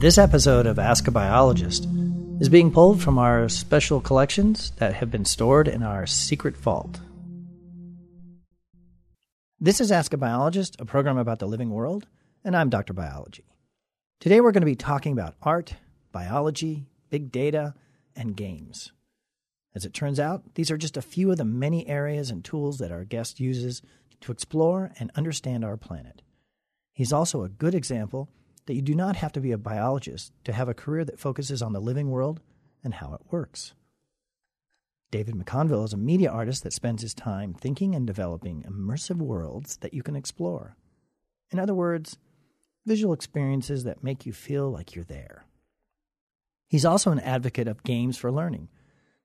This episode of Ask a Biologist is being pulled from our special collections that have been stored in our secret vault. This is Ask a Biologist, a program about the living world, and I'm Dr. Biology. Today we're going to be talking about art, biology, big data, and games. As it turns out, these are just a few of the many areas and tools that our guest uses to explore and understand our planet. He's also a good example that you do not have to be a biologist to have a career that focuses on the living world and how it works. David McConville is a media artist that spends his time thinking and developing immersive worlds that you can explore. In other words, visual experiences that make you feel like you're there. He's also an advocate of games for learning.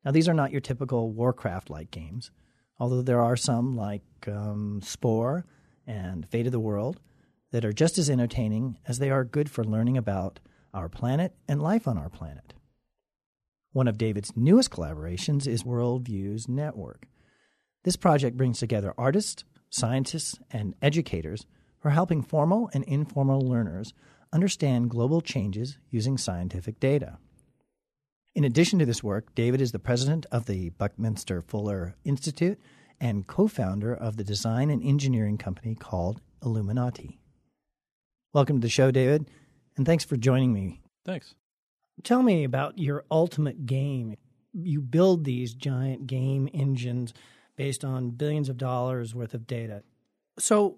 Now, these are not your typical Warcraft like games, although there are some like um, Spore and Fate of the World that are just as entertaining as they are good for learning about our planet and life on our planet. One of David's newest collaborations is Worldviews Network. This project brings together artists, scientists, and educators are helping formal and informal learners understand global changes using scientific data. In addition to this work, David is the president of the Buckminster Fuller Institute and co founder of the design and engineering company called Elumenati. Welcome to the show, David, and thanks for joining me. Thanks. Tell me about your ultimate game. You build these giant game engines based on billions of dollars worth of data. So,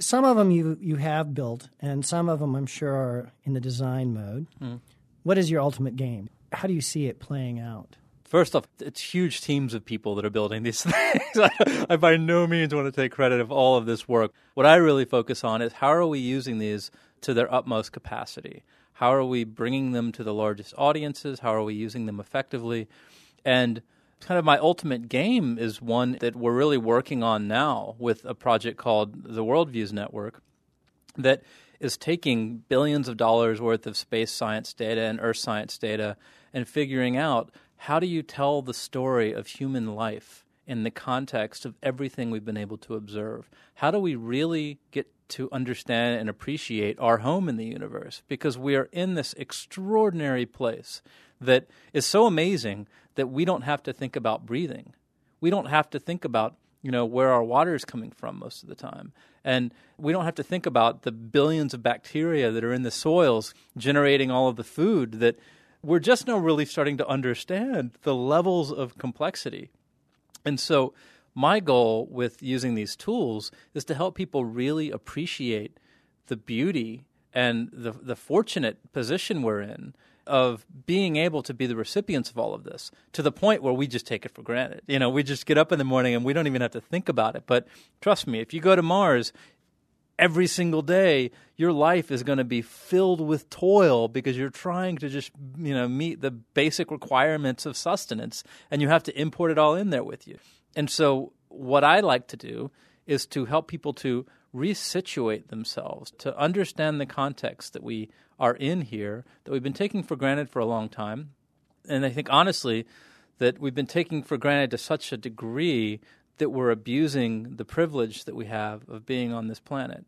some of them you you have built, and some of them I'm sure are in the design mode. Mm. What is your ultimate game? How do you see it playing out? First off, it's huge teams of people that are building these things. I by no means want to take credit of all of this work. What I really focus on is how are we using these to their utmost capacity? How are we bringing them to the largest audiences? How are we using them effectively? And kind of my ultimate game is one that we're really working on now with a project called the Worldviews Network that is taking billions of dollars worth of space science data and earth science data and figuring out how do you tell the story of human life in the context of everything we've been able to observe? How do we really get to understand and appreciate our home in the universe? Because we are in this extraordinary place that is so amazing that we don't have to think about breathing. We don't have to think about you know where our water is coming from most of the time and we don't have to think about the billions of bacteria that are in the soils generating all of the food that we're just now really starting to understand the levels of complexity. And so, my goal with using these tools is to help people really appreciate the beauty and the, the fortunate position we're in of being able to be the recipients of all of this to the point where we just take it for granted. You know, we just get up in the morning and we don't even have to think about it. But trust me, if you go to Mars, every single day your life is going to be filled with toil because you're trying to just you know meet the basic requirements of sustenance and you have to import it all in there with you. And so what i like to do is to help people to resituate themselves to understand the context that we are in here that we've been taking for granted for a long time. And i think honestly that we've been taking for granted to such a degree that we're abusing the privilege that we have of being on this planet.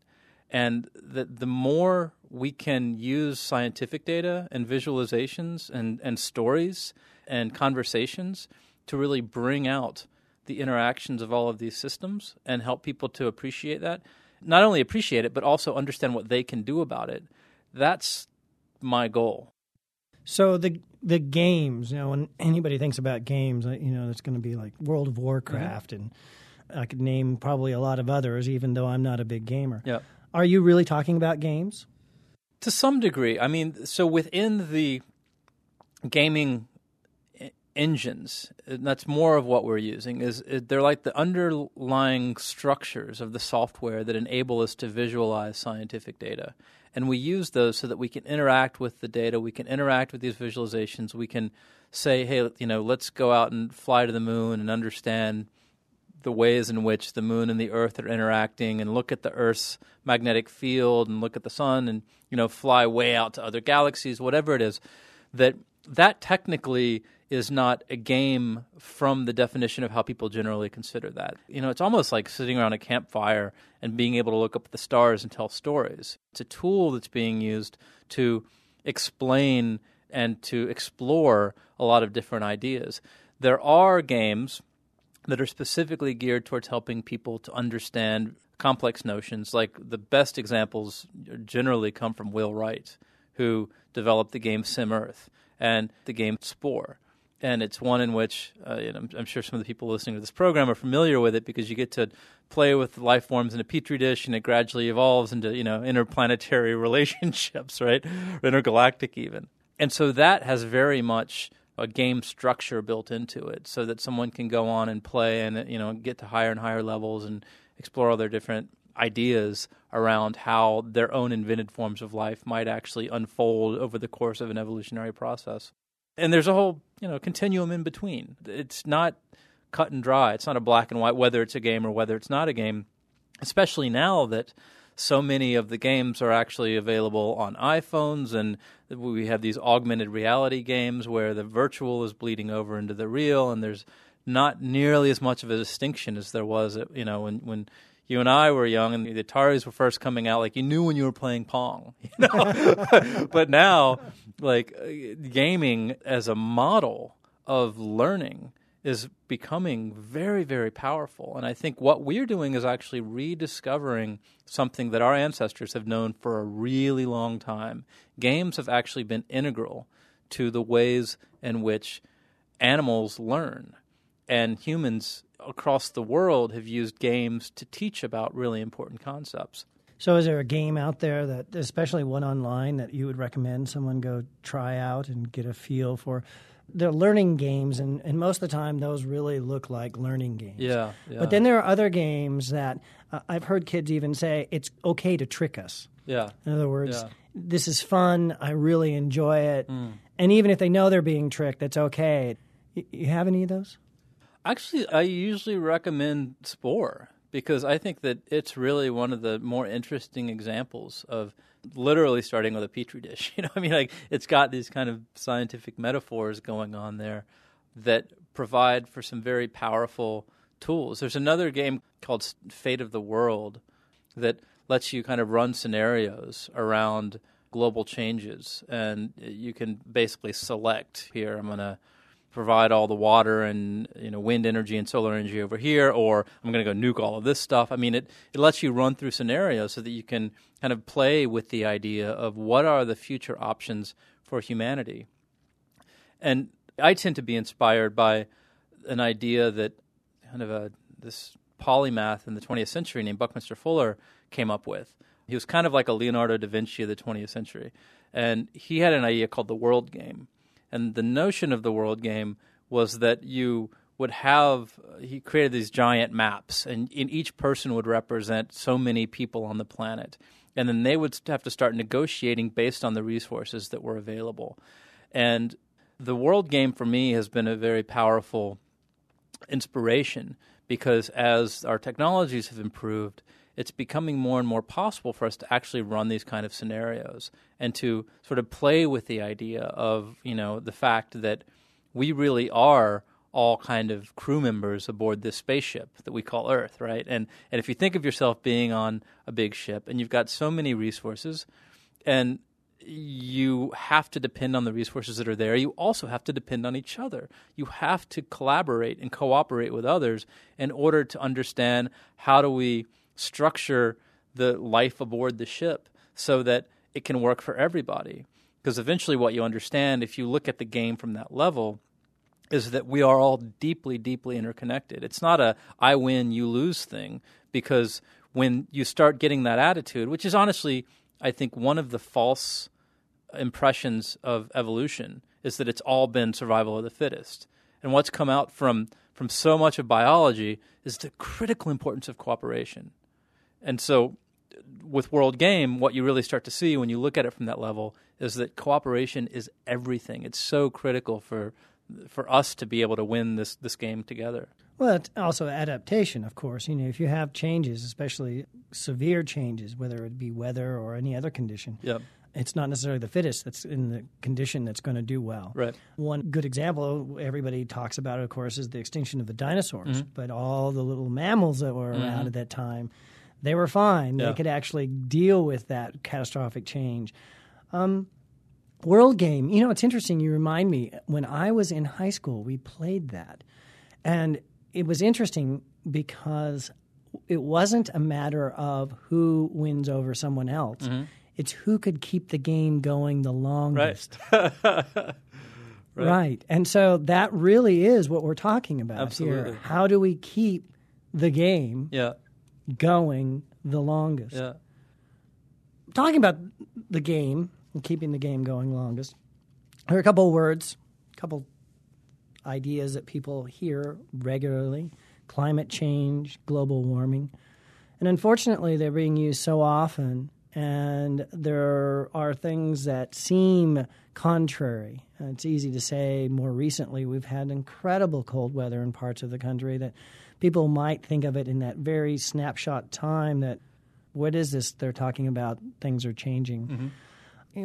And that the more we can use scientific data and visualizations and, and stories and conversations to really bring out the interactions of all of these systems and help people to appreciate that, not only appreciate it, but also understand what they can do about it, that's my goal. So the the games, you know, when anybody thinks about games, uh, you know, it's going to be like World of Warcraft, mm-hmm. and I could name probably a lot of others, even though I'm not a big gamer. Yeah. Are you really talking about games? To some degree. I mean, so within the gaming engines, that's more of what we're using. Is they're like the underlying structures of the software that enable us to visualize scientific data and we use those so that we can interact with the data. We can interact with these visualizations. We can say, hey, you know, let's go out and fly to the moon and understand the ways in which the moon and the earth are interacting and look at the earth's magnetic field and look at the sun and you know fly way out to other galaxies whatever it is that that technically is not a game from the definition of how people generally consider that. You know, it's almost like sitting around a campfire and being able to look up at the stars and tell stories. It's a tool that's being used to explain and to explore a lot of different ideas. There are games that are specifically geared towards helping people to understand complex notions. Like the best examples generally come from Will Wright, who developed the game Sim Earth and the game Spore. And it's one in which uh, I'm, I'm sure some of the people listening to this program are familiar with it because you get to play with life forms in a petri dish, and it gradually evolves into you know interplanetary relationships, right, intergalactic even. And so that has very much a game structure built into it, so that someone can go on and play and you know get to higher and higher levels and explore all their different ideas around how their own invented forms of life might actually unfold over the course of an evolutionary process. And there's a whole, you know, continuum in between. It's not cut and dry. It's not a black and white whether it's a game or whether it's not a game, especially now that so many of the games are actually available on iPhones and we have these augmented reality games where the virtual is bleeding over into the real and there's not nearly as much of a distinction as there was, you know, when when you and I were young and the Ataris were first coming out, like you knew when you were playing Pong. You know? but now, like uh, gaming as a model of learning is becoming very, very powerful. And I think what we're doing is actually rediscovering something that our ancestors have known for a really long time. Games have actually been integral to the ways in which animals learn. And humans across the world have used games to teach about really important concepts. So, is there a game out there that, especially one online, that you would recommend someone go try out and get a feel for? They're learning games, and, and most of the time, those really look like learning games. Yeah, yeah. But then there are other games that uh, I've heard kids even say it's okay to trick us. Yeah. In other words, yeah. this is fun. I really enjoy it. Mm. And even if they know they're being tricked, that's okay. You have any of those? Actually, I usually recommend Spore because I think that it's really one of the more interesting examples of literally starting with a petri dish. You know, I mean, like it's got these kind of scientific metaphors going on there that provide for some very powerful tools. There's another game called Fate of the World that lets you kind of run scenarios around global changes, and uh, you can basically select here. I'm going to provide all the water and you know wind energy and solar energy over here, or I'm going to go nuke all of this stuff. I mean, it it lets you run through scenarios so that you can kind of play with the idea of what are the future options for humanity. And I tend to be inspired by an idea that kind of a this polymath in the 20th century named Buckminster Fuller came up with. He was kind of like a Leonardo da Vinci of the 20th century, and he had an idea called the world game and the notion of the world game was that you would have he created these giant maps and in each person would represent so many people on the planet. And then they would have to start negotiating based on the resources that were available. And the world game for me has been a very powerful inspiration because as our technologies have improved it's becoming more and more possible for us to actually run these kind of scenarios and to sort of play with the idea of you know the fact that we really are all kind of crew members aboard this spaceship that we call Earth, right? And and if you think of yourself being on a big ship and you've got so many resources and you have to depend on the resources that are there. You also have to depend on each other. You have to collaborate and cooperate with others in order to understand how do we structure the life aboard the ship so that it can work for everybody. Because eventually, what you understand, if you look at the game from that level, is that we are all deeply, deeply interconnected. It's not a I win, you lose thing, because when you start getting that attitude, which is honestly, I think, one of the false impressions of evolution, is that it's all been survival of the fittest. And what's come out from, from so much of biology is the critical importance of cooperation. And so with World Game, what you really start to see when you look at it from that level is that cooperation is everything. It's so critical for for us to be able to win this this game together. Well, it's also adaptation, of course. You know, if you have changes, especially severe changes, whether it be weather or any other condition, yep. it's not necessarily the fittest that's in the condition that's going to do well. Right. One good example everybody talks about, of course, is the extinction of the dinosaurs. Mm-hmm. But all the little mammals that were around mm-hmm. at that time they were fine. Yeah. They could actually deal with that catastrophic change. Um, World game. You know, it's interesting. You remind me when I was in high school, we played that. And it was interesting because it wasn't a matter of who wins over someone else. Mm-hmm. It's who could keep the game going the longest. right. Right. And so that really is what we're talking about Absolutely. here. How do we keep the game Yeah. Going the longest? Yeah. Talking about the game and keeping the game going longest, there are a couple of words, a couple ideas that people hear regularly climate change, global warming. And unfortunately, they're being used so often, and there are things that seem contrary. It's easy to say more recently we've had incredible cold weather in parts of the country that people might think of it in that very snapshot time that what is this they're talking about? Things are changing. Mm-hmm.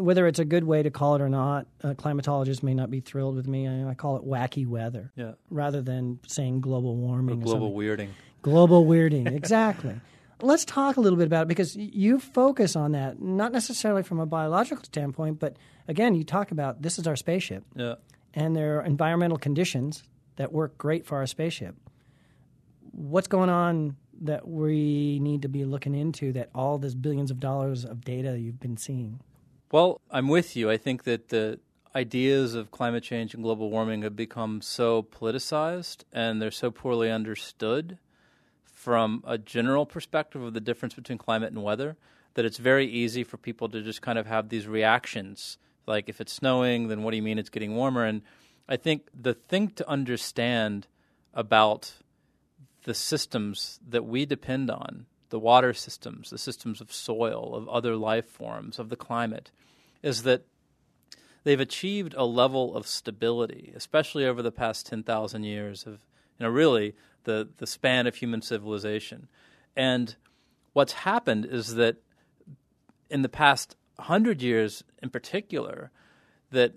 Whether it's a good way to call it or not, climatologists may not be thrilled with me. I, I call it wacky weather Yeah. rather than saying global warming. or Global something. weirding. Global weirding, exactly. Let's talk a little bit about it because you focus on that, not necessarily from a biological standpoint, but again, you talk about this is our spaceship, Yeah. and there are environmental conditions that work great for our spaceship. What's going on that we need to be looking into that all this billions of dollars of data you've been seeing? Well, I'm with you. I think that the ideas of climate change and global warming have become so politicized and they're so poorly understood from a general perspective of the difference between climate and weather that it's very easy for people to just kind of have these reactions. Like, if it's snowing, then what do you mean it's getting warmer? And I think the thing to understand about the systems that we depend on the water systems, the systems of soil, of other life forms, of the climate is that they've achieved a level of stability, especially over the past 10,000 years of, you know, really the, the span of human civilization. And what's happened is that in the past 100 years in particular, that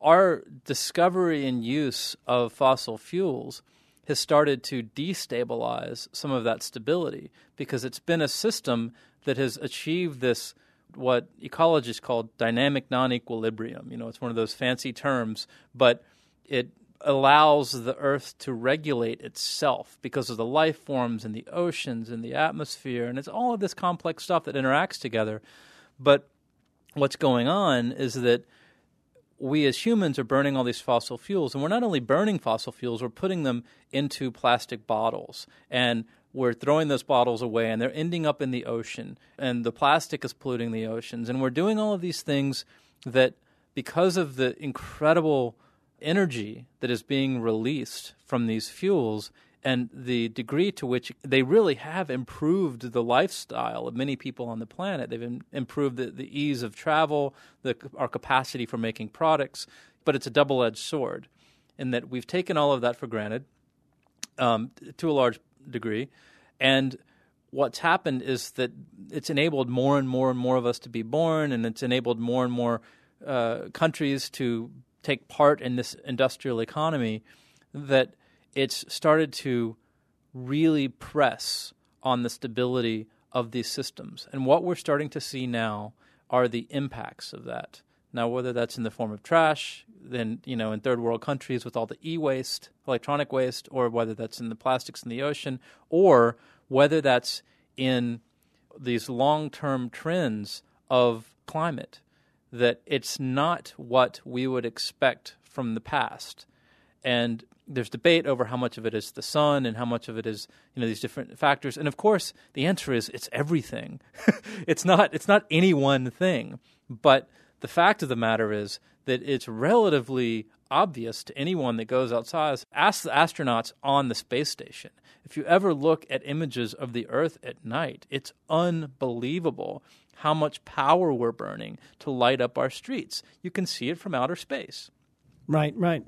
our discovery and use of fossil fuels has started to destabilize some of that stability because it's been a system that has achieved this what ecologists call dynamic non-equilibrium. You know, it's one of those fancy terms, but it allows the earth to regulate itself because of the life forms and the oceans and the atmosphere and it's all of this complex stuff that interacts together. But what's going on is that we as humans are burning all these fossil fuels, and we're not only burning fossil fuels, we're putting them into plastic bottles. And we're throwing those bottles away, and they're ending up in the ocean, and the plastic is polluting the oceans. And we're doing all of these things that, because of the incredible energy that is being released from these fuels, and the degree to which they really have improved the lifestyle of many people on the planet. They've im- improved the, the ease of travel, the, our capacity for making products, but it's a double edged sword in that we've taken all of that for granted um, to a large degree. And what's happened is that it's enabled more and more and more of us to be born, and it's enabled more and more uh, countries to take part in this industrial economy that it's started to really press on the stability of these systems. And what we're starting to see now are the impacts of that. Now, whether that's in the form of trash, then you know, in third world countries with all the e-waste, electronic waste, or whether that's in the plastics in the ocean, or whether that's in these long-term trends of climate, that it's not what we would expect from the past. And there's debate over how much of it is the sun and how much of it is you know these different factors. And of course, the answer is it's everything. it's not it's not any one thing. But the fact of the matter is that it's relatively obvious to anyone that goes outside. Ask the astronauts on the space station. If you ever look at images of the Earth at night, it's unbelievable how much power we're burning to light up our streets. You can see it from outer space. Right, right.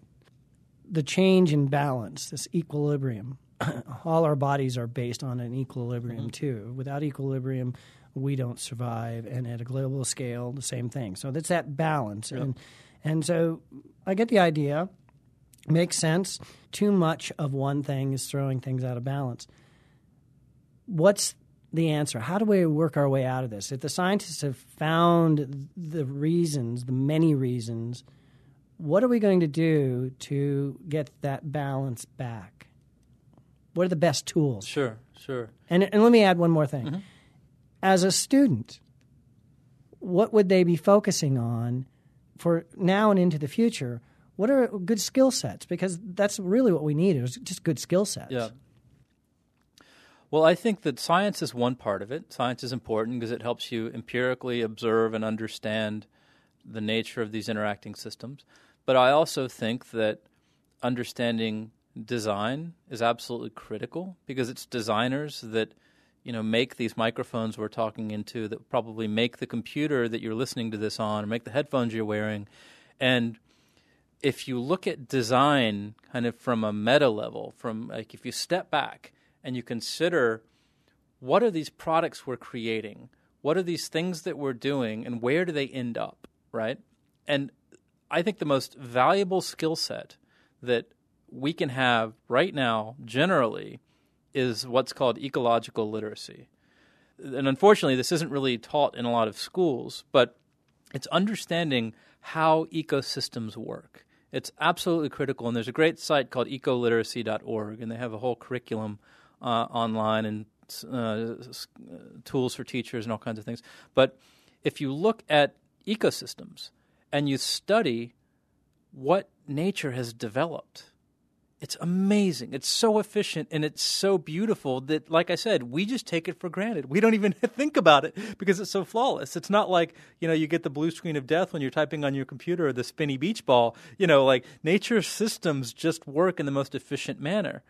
The change in balance, this equilibrium. All our bodies are based on an equilibrium mm-hmm. too. Without equilibrium, we don't survive. And at a global scale, the same thing. So that's that balance. And and so I get the idea. Makes sense. Too much of one thing is throwing things out of balance. What's the answer? How do we work our way out of this? If the scientists have found the reasons, the many reasons, what are we going to do to get that balance back? What are the best tools? Sure, sure. And, and let me add one more thing. Mm-hmm. As a student, what would they be focusing on for now and into the future? What are good skill sets? Because that's really what we need is just good skill sets. Yeah. Well, I think that science is one part of it. Science is important because it helps you empirically observe and understand the nature of these interacting systems. But I also think that understanding design is absolutely critical because it's designers that you know make these microphones we're talking into that probably make the computer that you're listening to this on or make the headphones you're wearing. And if you look at design kind of from a meta level from like if you step back and you consider what are these products we're creating what are these things that we're doing and where do they end up right? And i think the most valuable skill set that we can have right now generally is what's called ecological literacy. And unfortunately, this isn't really taught in a lot of schools, but it's understanding how ecosystems work. It's absolutely critical, and there's a great site called ecoliteracy.org, and they have a whole curriculum uh, online and uh, tools for teachers and all kinds of things. But if you look at ecosystems and you study what nature has developed, it's amazing. It's so efficient and it's so beautiful that, like I said, we just take it for granted. We don't even think about it because it's so flawless. It's not like, you know, you get the blue screen of death when you're typing on your computer or the spinny beach ball. You know, like nature systems just work in the most efficient manner.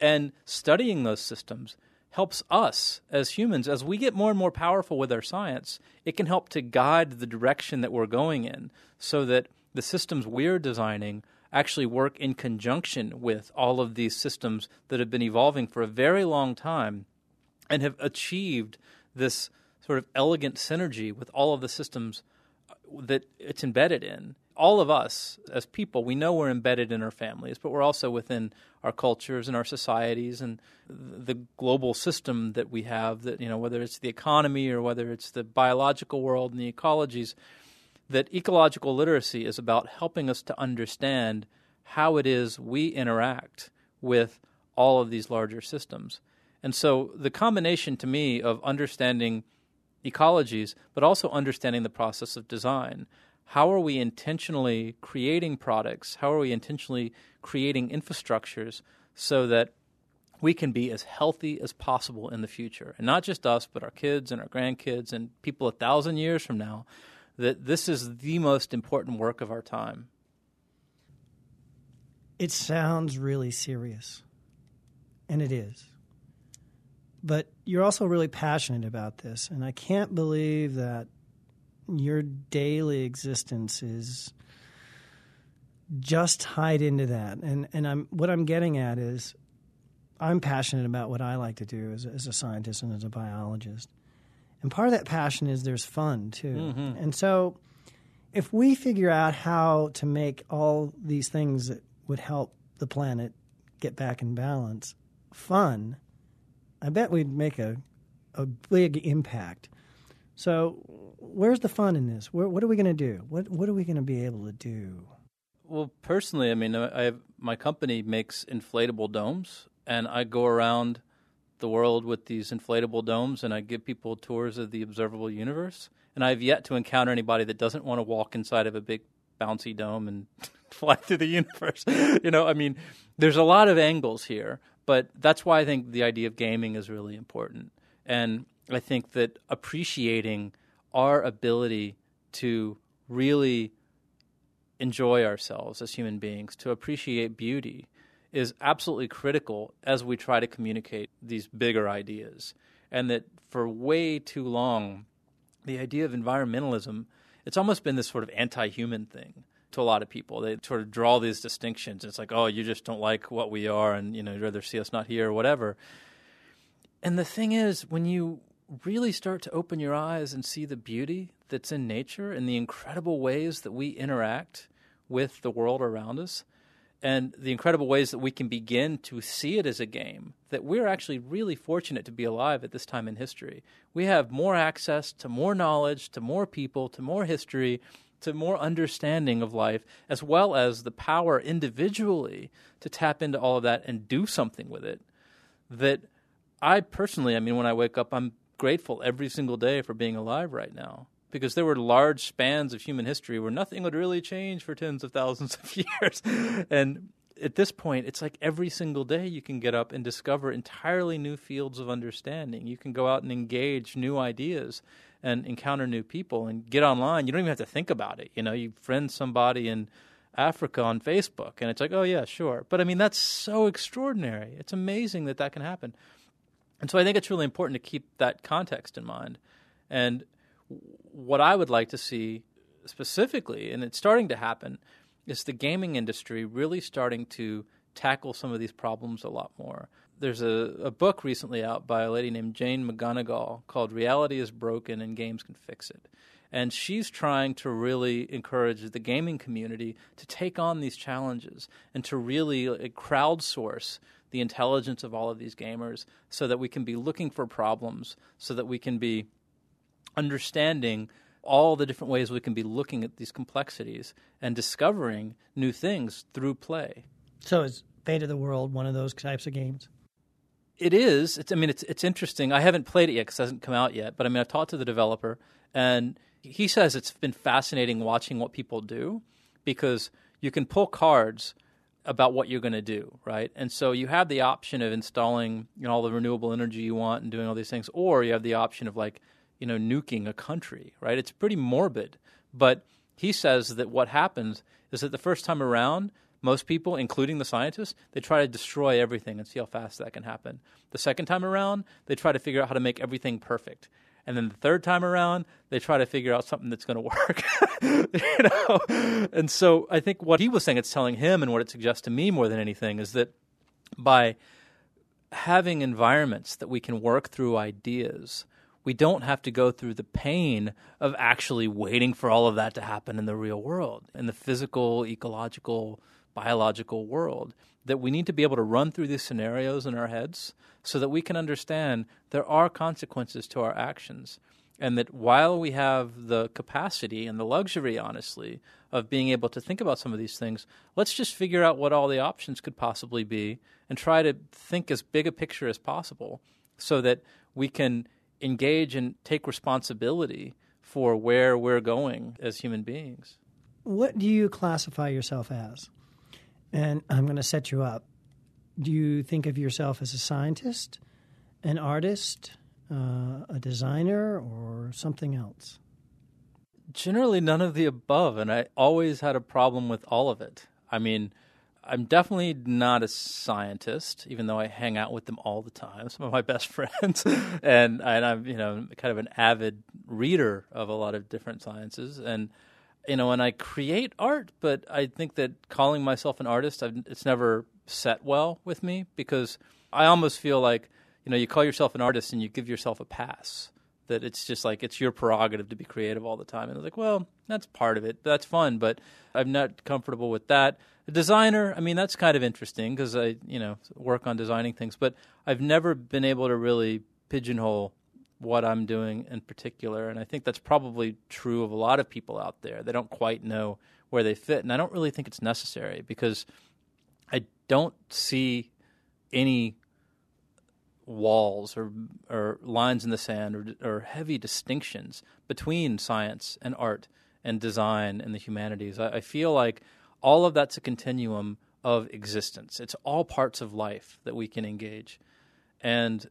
And studying those systems helps us as humans, as we get more and more powerful with our science, it can help to guide the direction that we're going in so that the systems we're designing actually work in conjunction with all of these systems that have been evolving for a very long time and have achieved this sort of elegant synergy with all of the systems that it's embedded in. All of us as people, we know we're embedded in our families, but we're also within our cultures and our societies and the global system that we have that, you know, whether it's the economy or whether it's the biological world and the ecologies that ecological literacy is about helping us to understand how it is we interact with all of these larger systems. And so the combination to me of understanding ecologies, but also understanding the process of design. How are we intentionally creating products? How are we intentionally creating infrastructures so that we can be as healthy as possible in the future? And not just us, but our kids and our grandkids and people a thousand years from now that this is the most important work of our time. It sounds really serious, and it is. But you're also really passionate about this, and I can't believe that your daily existence is just tied into that. And and I'm what I'm getting at is I'm passionate about what I like to do as, as a scientist and as a biologist. And part of that passion is there's fun too. Mm-hmm. And so if we figure out how to make all these things that would help the planet get back in balance fun, I bet we'd make a, a big impact. So, where's the fun in this? Where, what are we going to do? What, what are we going to be able to do? Well, personally, I mean, I have, my company makes inflatable domes, and I go around the world with these inflatable domes, and I give people tours of the observable universe. And I've yet to encounter anybody that doesn't want to walk inside of a big bouncy dome and fly through the universe. you know, I mean, there's a lot of angles here, but that's why I think the idea of gaming is really important. And I think that appreciating our ability to really enjoy ourselves as human beings, to appreciate beauty, is absolutely critical as we try to communicate these bigger ideas. And that for way too long, the idea of environmentalism, it's almost been this sort of anti human thing to a lot of people. They sort of draw these distinctions. It's like, oh, you just don't like what we are and you know, you'd rather see us not here or whatever. And the thing is, when you really start to open your eyes and see the beauty that's in nature and the incredible ways that we interact with the world around us, and the incredible ways that we can begin to see it as a game, that we're actually really fortunate to be alive at this time in history. We have more access to more knowledge, to more people, to more history, to more understanding of life, as well as the power individually to tap into all of that and do something with it. That I personally, I mean, when I wake up, I'm grateful every single day for being alive right now because there were large spans of human history where nothing would really change for tens of thousands of years. and at this point, it's like every single day you can get up and discover entirely new fields of understanding. You can go out and engage new ideas and encounter new people and get online. You don't even have to think about it. You know, you friend somebody in Africa on Facebook, and it's like, oh, yeah, sure. But I mean, that's so extraordinary. It's amazing that that can happen. And so I think it's really important to keep that context in mind. And what I would like to see specifically, and it's starting to happen, is the gaming industry really starting to tackle some of these problems a lot more. There's a, a book recently out by a lady named Jane McGonigal called Reality is Broken and Games Can Fix It. And she's trying to really encourage the gaming community to take on these challenges and to really crowdsource the intelligence of all of these gamers so that we can be looking for problems, so that we can be understanding all the different ways we can be looking at these complexities and discovering new things through play. So is Fate of the World one of those types of games? It is. It's, I mean, it's it's interesting. I haven't played it yet because it hasn't come out yet. But I mean, I've talked to the developer, and he says it's been fascinating watching what people do because you can pull cards about what you're going to do, right? And so you have the option of installing you know, all the renewable energy you want and doing all these things, or you have the option of like you know, nuking a country, right? It's pretty morbid. But he says that what happens is that the first time around, most people, including the scientists, they try to destroy everything and see how fast that can happen. The second time around, they try to figure out how to make everything perfect. And then the third time around, they try to figure out something that's going to work. you know? And so I think what he was saying, it's telling him and what it suggests to me more than anything is that by having environments that we can work through ideas, we don't have to go through the pain of actually waiting for all of that to happen in the real world, in the physical, ecological, biological world. That we need to be able to run through these scenarios in our heads so that we can understand there are consequences to our actions. And that while we have the capacity and the luxury, honestly, of being able to think about some of these things, let's just figure out what all the options could possibly be and try to think as big a picture as possible so that we can engage and take responsibility for where we're going as human beings. What do you classify yourself as? And I'm going to set you up. Do you think of yourself as a scientist, an artist, uh, a designer, or something else? Generally, none of the above. And I always had a problem with all of it. I mean, I'm definitely not a scientist, even though I hang out with them all the time. Some of my best friends, and and I'm you know kind of an avid reader of a lot of different sciences, and you know, and I create art. But I think that calling myself an artist, I've, it's never set well with me because I almost feel like you know you call yourself an artist and you give yourself a pass that it's just like it's your prerogative to be creative all the time. And I was like, well, that's part of it. That's fun, but I'm not comfortable with that. A designer, I mean, that's kind of interesting because I, you know, work on designing things, but I've never been able to really pigeonhole what I'm doing in particular. And I think that's probably true of a lot of people out there. They don't quite know where they fit. And I don't really think it's necessary because I don't see any walls or or lines in the sand or, or heavy distinctions between science and art and design and the humanities. I, I feel like all of that's a continuum of existence. It's all parts of life that we can engage, and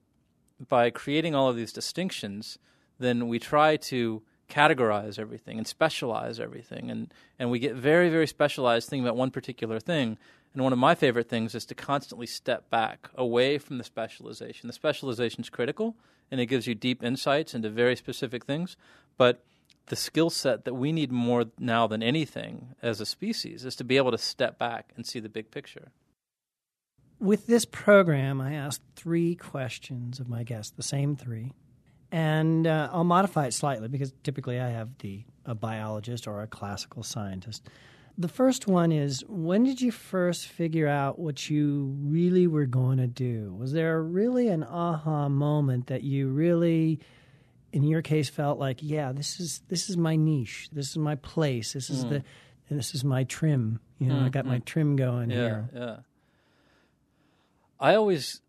by creating all of these distinctions, then we try to categorize everything and specialize everything and, and we get very very specialized thinking about one particular thing and one of my favorite things is to constantly step back away from the specialization. The specialization is critical and it gives you deep insights into very specific things, but the skill set that we need more now than anything as a species is to be able to step back and see the big picture. With this program, I asked three questions of my guests, the same three, and uh, I'll modify it slightly because typically I have the a biologist or a classical scientist The first one is when did you first figure out what you really were going to do? Was there really an aha moment that you really in your case felt like, yeah, this is this is my niche. This is my place. This is mm. the and this is my trim. You know, mm, I got mm. my trim going yeah, here. Yeah. I always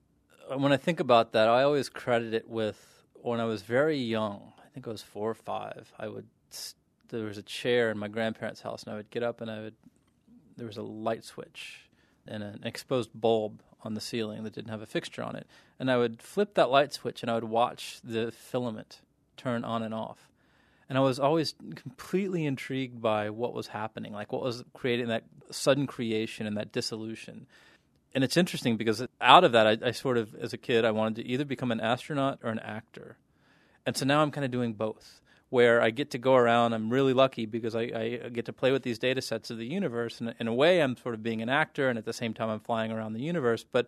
when I think about that, I always credit it with when I was very young. I think I was 4 or 5. I would there was a chair in my grandparents' house, and I would get up and I would. There was a light switch and an exposed bulb on the ceiling that didn't have a fixture on it, and I would flip that light switch and I would watch the filament turn on and off. And I was always completely intrigued by what was happening, like what was creating that sudden creation and that dissolution. And it's interesting because out of that, I, I sort of, as a kid, I wanted to either become an astronaut or an actor. And so now I'm kind of doing both where I get to go around. I'm really lucky because I, I, get to play with these data sets of the universe. And in a way, I'm sort of being an actor, and at the same time, I'm flying around the universe. But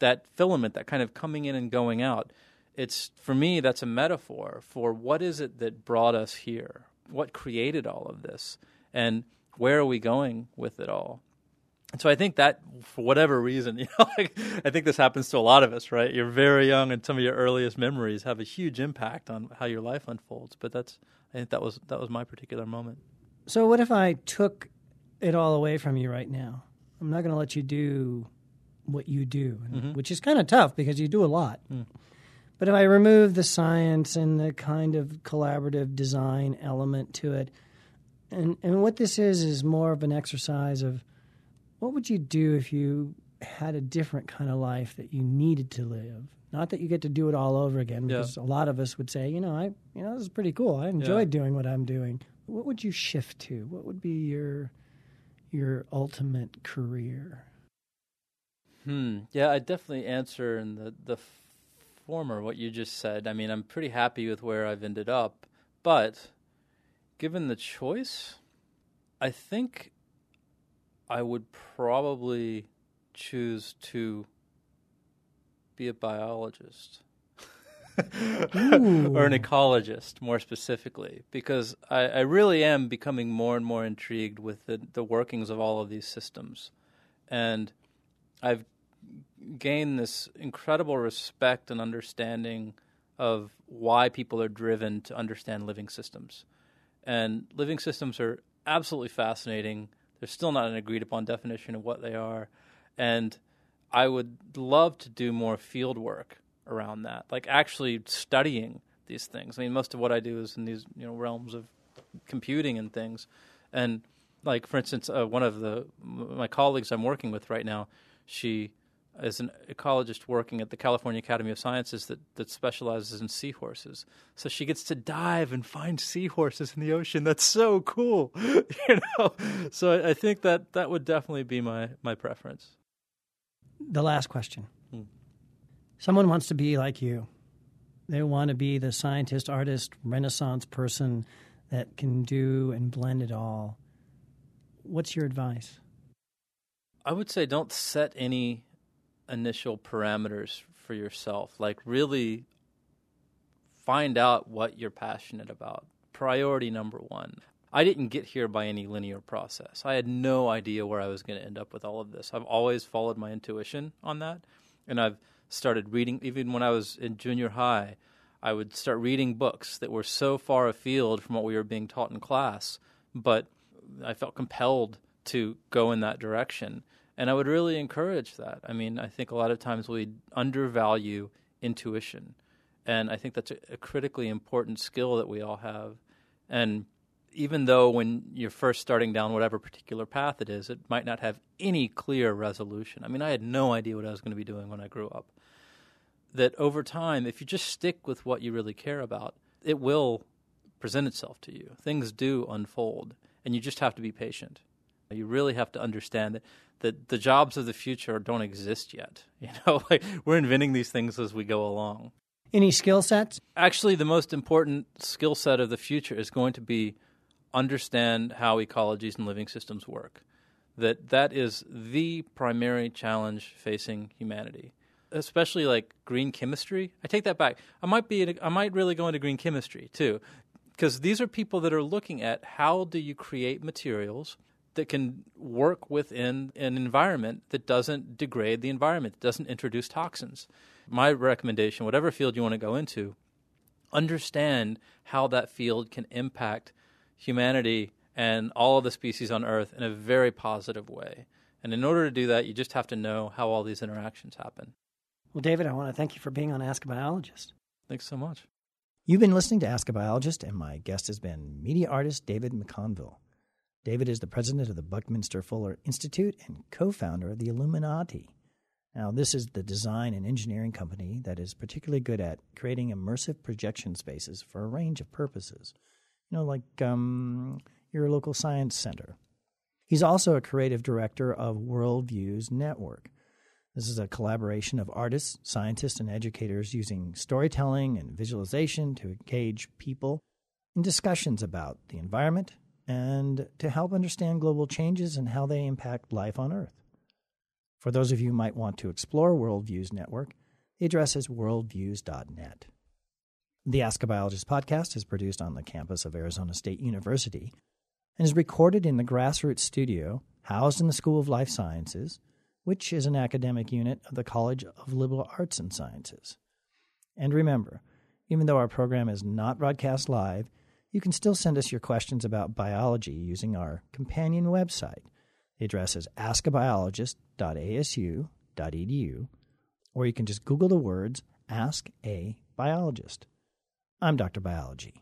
that filament, that kind of coming in and going out, it's for me, that's a metaphor for what is it that brought us here? What created all of this? And where are we going with it all? And so I think that for whatever reason, you know, like, I think this happens to a lot of us, right? You're very young, and some of your earliest memories have a huge impact on how your life unfolds. But that's, I think that was that was my particular moment. So what if I took it all away from you right now? I'm not going to let you do what you do, mm-hmm. which is kind of tough because you do a lot. Mm. But if I remove the science and the kind of collaborative design element to it, and and what this is is more of an exercise of what would you do if you had a different kind of life that you needed to live? Not that you get to do it all over again, because yeah. a lot of us would say, you know, I, you know, this is pretty cool. I enjoyed yeah. doing what I'm doing. What would you shift to? What would be your your ultimate career? Hmm. Yeah, I definitely answer in the the former what you just said. I mean, I'm pretty happy with where I've ended up, but given the choice, I think I would probably choose to be a biologist. or an ecologist, more specifically, because I, I, really am becoming more and more intrigued with the, the workings of all of these systems. And I've gained this incredible respect and understanding of why people are driven to understand living systems. And living systems are absolutely fascinating there's still not an agreed upon definition of what they are. And I would love to do more field work around that, like actually studying these things. I mean, most of what I do is in these you know realms of computing and things. And like for instance, uh, one of the my colleagues I'm working with right now, she is an ecologist working at the California Academy of Sciences that, that specializes in seahorses. So she gets to dive and find seahorses in the ocean. That's so cool, you know. So I, think that that would definitely be my my preference. The last question: hmm. Someone wants to be like you. They want to be the scientist, artist, Renaissance person that can do and blend it all. What's your advice? I would say don't set any initial parameters for yourself. Like, really find out what you're passionate about. Priority number one. I didn't get here by any linear process. I had no idea where I was going to end up with all of this. I've always followed my intuition on that. And I've started reading, even when I was in junior high, I would start reading books that were so far afield from what we were being taught in class, but I felt compelled to go in that direction. And I would really encourage that. I mean, I think a lot of times we undervalue intuition. And I think that's a, a critically important skill that we all have. And even though when you're first starting down whatever particular path it is, it might not have any clear resolution. I mean, I had no idea what I was going to be doing when I grew up. That over time, if you just stick with what you really care about, it will present itself to you. Things do unfold, and you just have to be patient. You really have to understand that the the jobs of the future don't exist yet. You know, like we're inventing these things as we go along. Any skill sets? Actually, the most important skill set of the future is going to be understand how ecologies and living systems work. That that is the primary challenge facing humanity. Especially like green chemistry. I take that back. I might be I might really go into green chemistry too because these are people that are looking at how do you create materials that can work within an environment that doesn't degrade the environment, doesn't introduce toxins. My recommendation, whatever field you want to go into, understand how that field can impact humanity and all of the species on Earth in a very positive way. And in order to do that, you just have to know how all these interactions happen. Well, David, I want to thank you for being on Ask a Biologist. Thanks so much. You've been listening to Ask a Biologist, and my guest has been media artist David McConville. David is the president of the Buckminster Fuller Institute and co founder of the Elumenati. Now, this is the design and engineering company that is particularly good at creating immersive projection spaces for a range of purposes. You know, like um, your local science center. He's also a creative director of Worldviews Network. This is a collaboration of artists, scientists, and educators using storytelling and visualization to engage people in discussions about the environment and to help understand global changes and how they impact life on Earth. For those of you who might want to explore Worldviews Network, the address is worldviews.net. The Ask a Biologist podcast is produced on the campus of Arizona State University and is recorded in the Grassroots Studio, housed in the School of Life Sciences, which is an academic unit of the College of Liberal Arts and Sciences. And remember, even though our program is not broadcast live, you can still send us your questions about biology using our companion website. The address is askabiologist.asu.edu, or you can just Google the words Ask a Biologist. I'm Dr. Biology.